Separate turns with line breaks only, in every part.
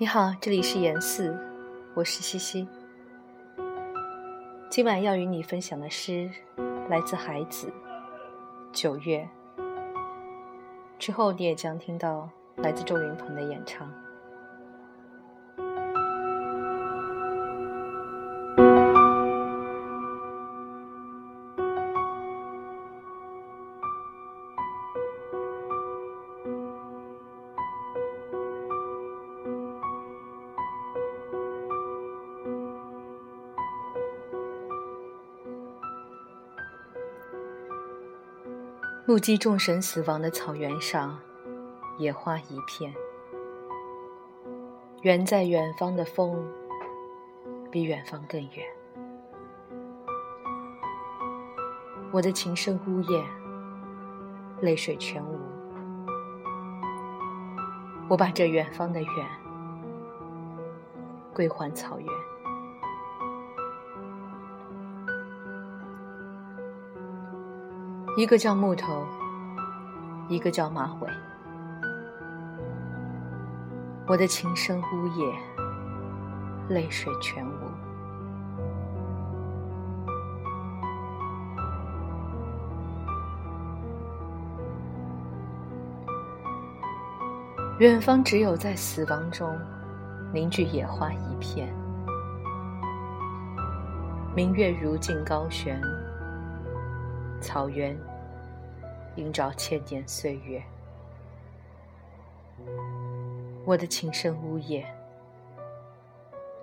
你好，这里是严四，我是西西。今晚要与你分享的诗来自海子九月，之后你也将听到来自周云蓬的演唱。目击众神死亡的草原上，野花一片。远在远方的风，比远方更远。我的琴声呜咽，泪水全无。我把这远方的远，归还草原。一个叫木头，一个叫马尾。我的琴声呜咽，泪水全无。远方只有在死亡中凝聚野花一片，明月如镜高悬。草原映照千年岁月，我的琴声呜咽，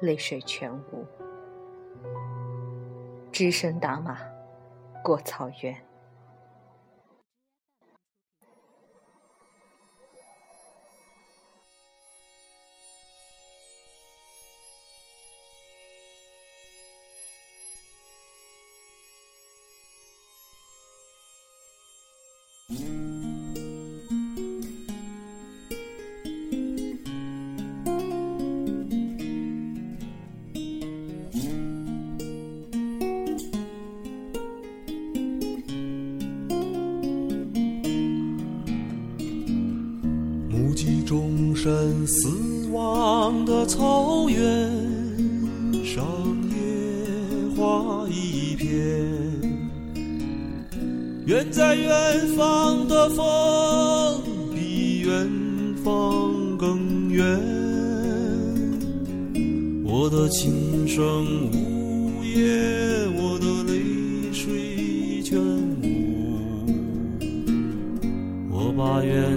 泪水全无，只身打马过草原。
众生死亡的草原上，野花一片。远在远方的风，比远方更远。我的琴声呜咽，我的泪水全无。我把远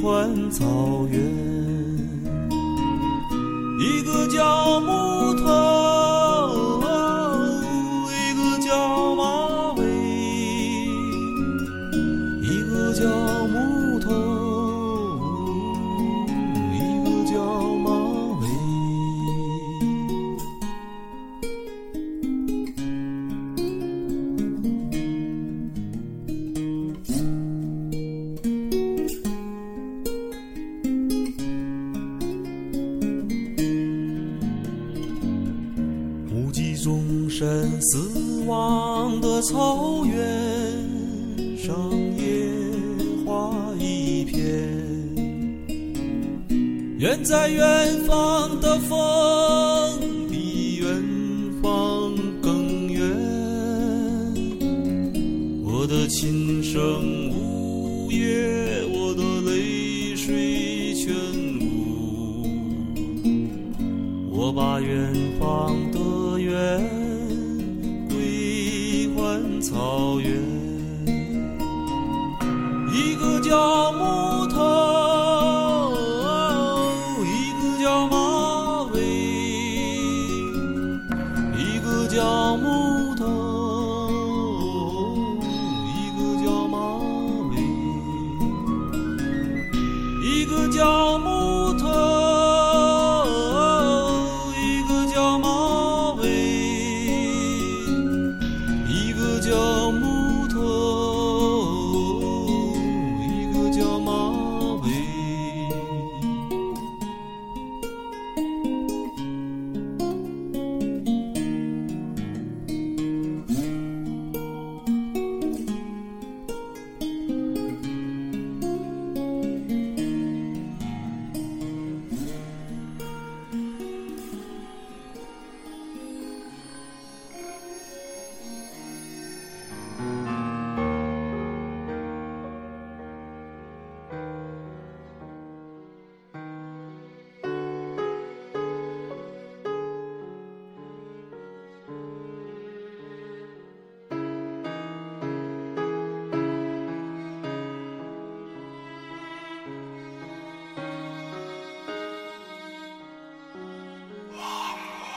归还草原。一个叫木头，死亡的草原上，野花一片。远在远方的风，比远方更远。我的琴声呜咽，我的泪水全无。我把远方的远草原。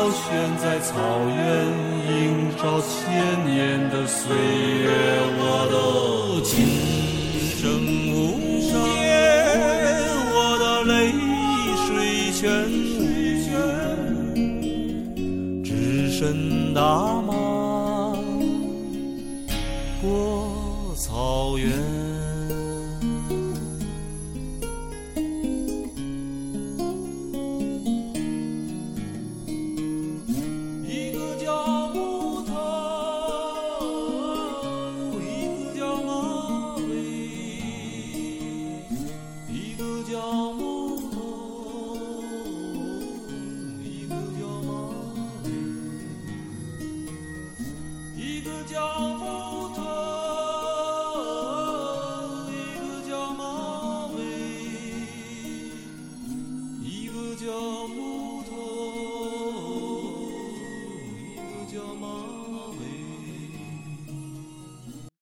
高悬在草原，映照千年的岁月，我的琴声无言，我的泪水泉，只身大马。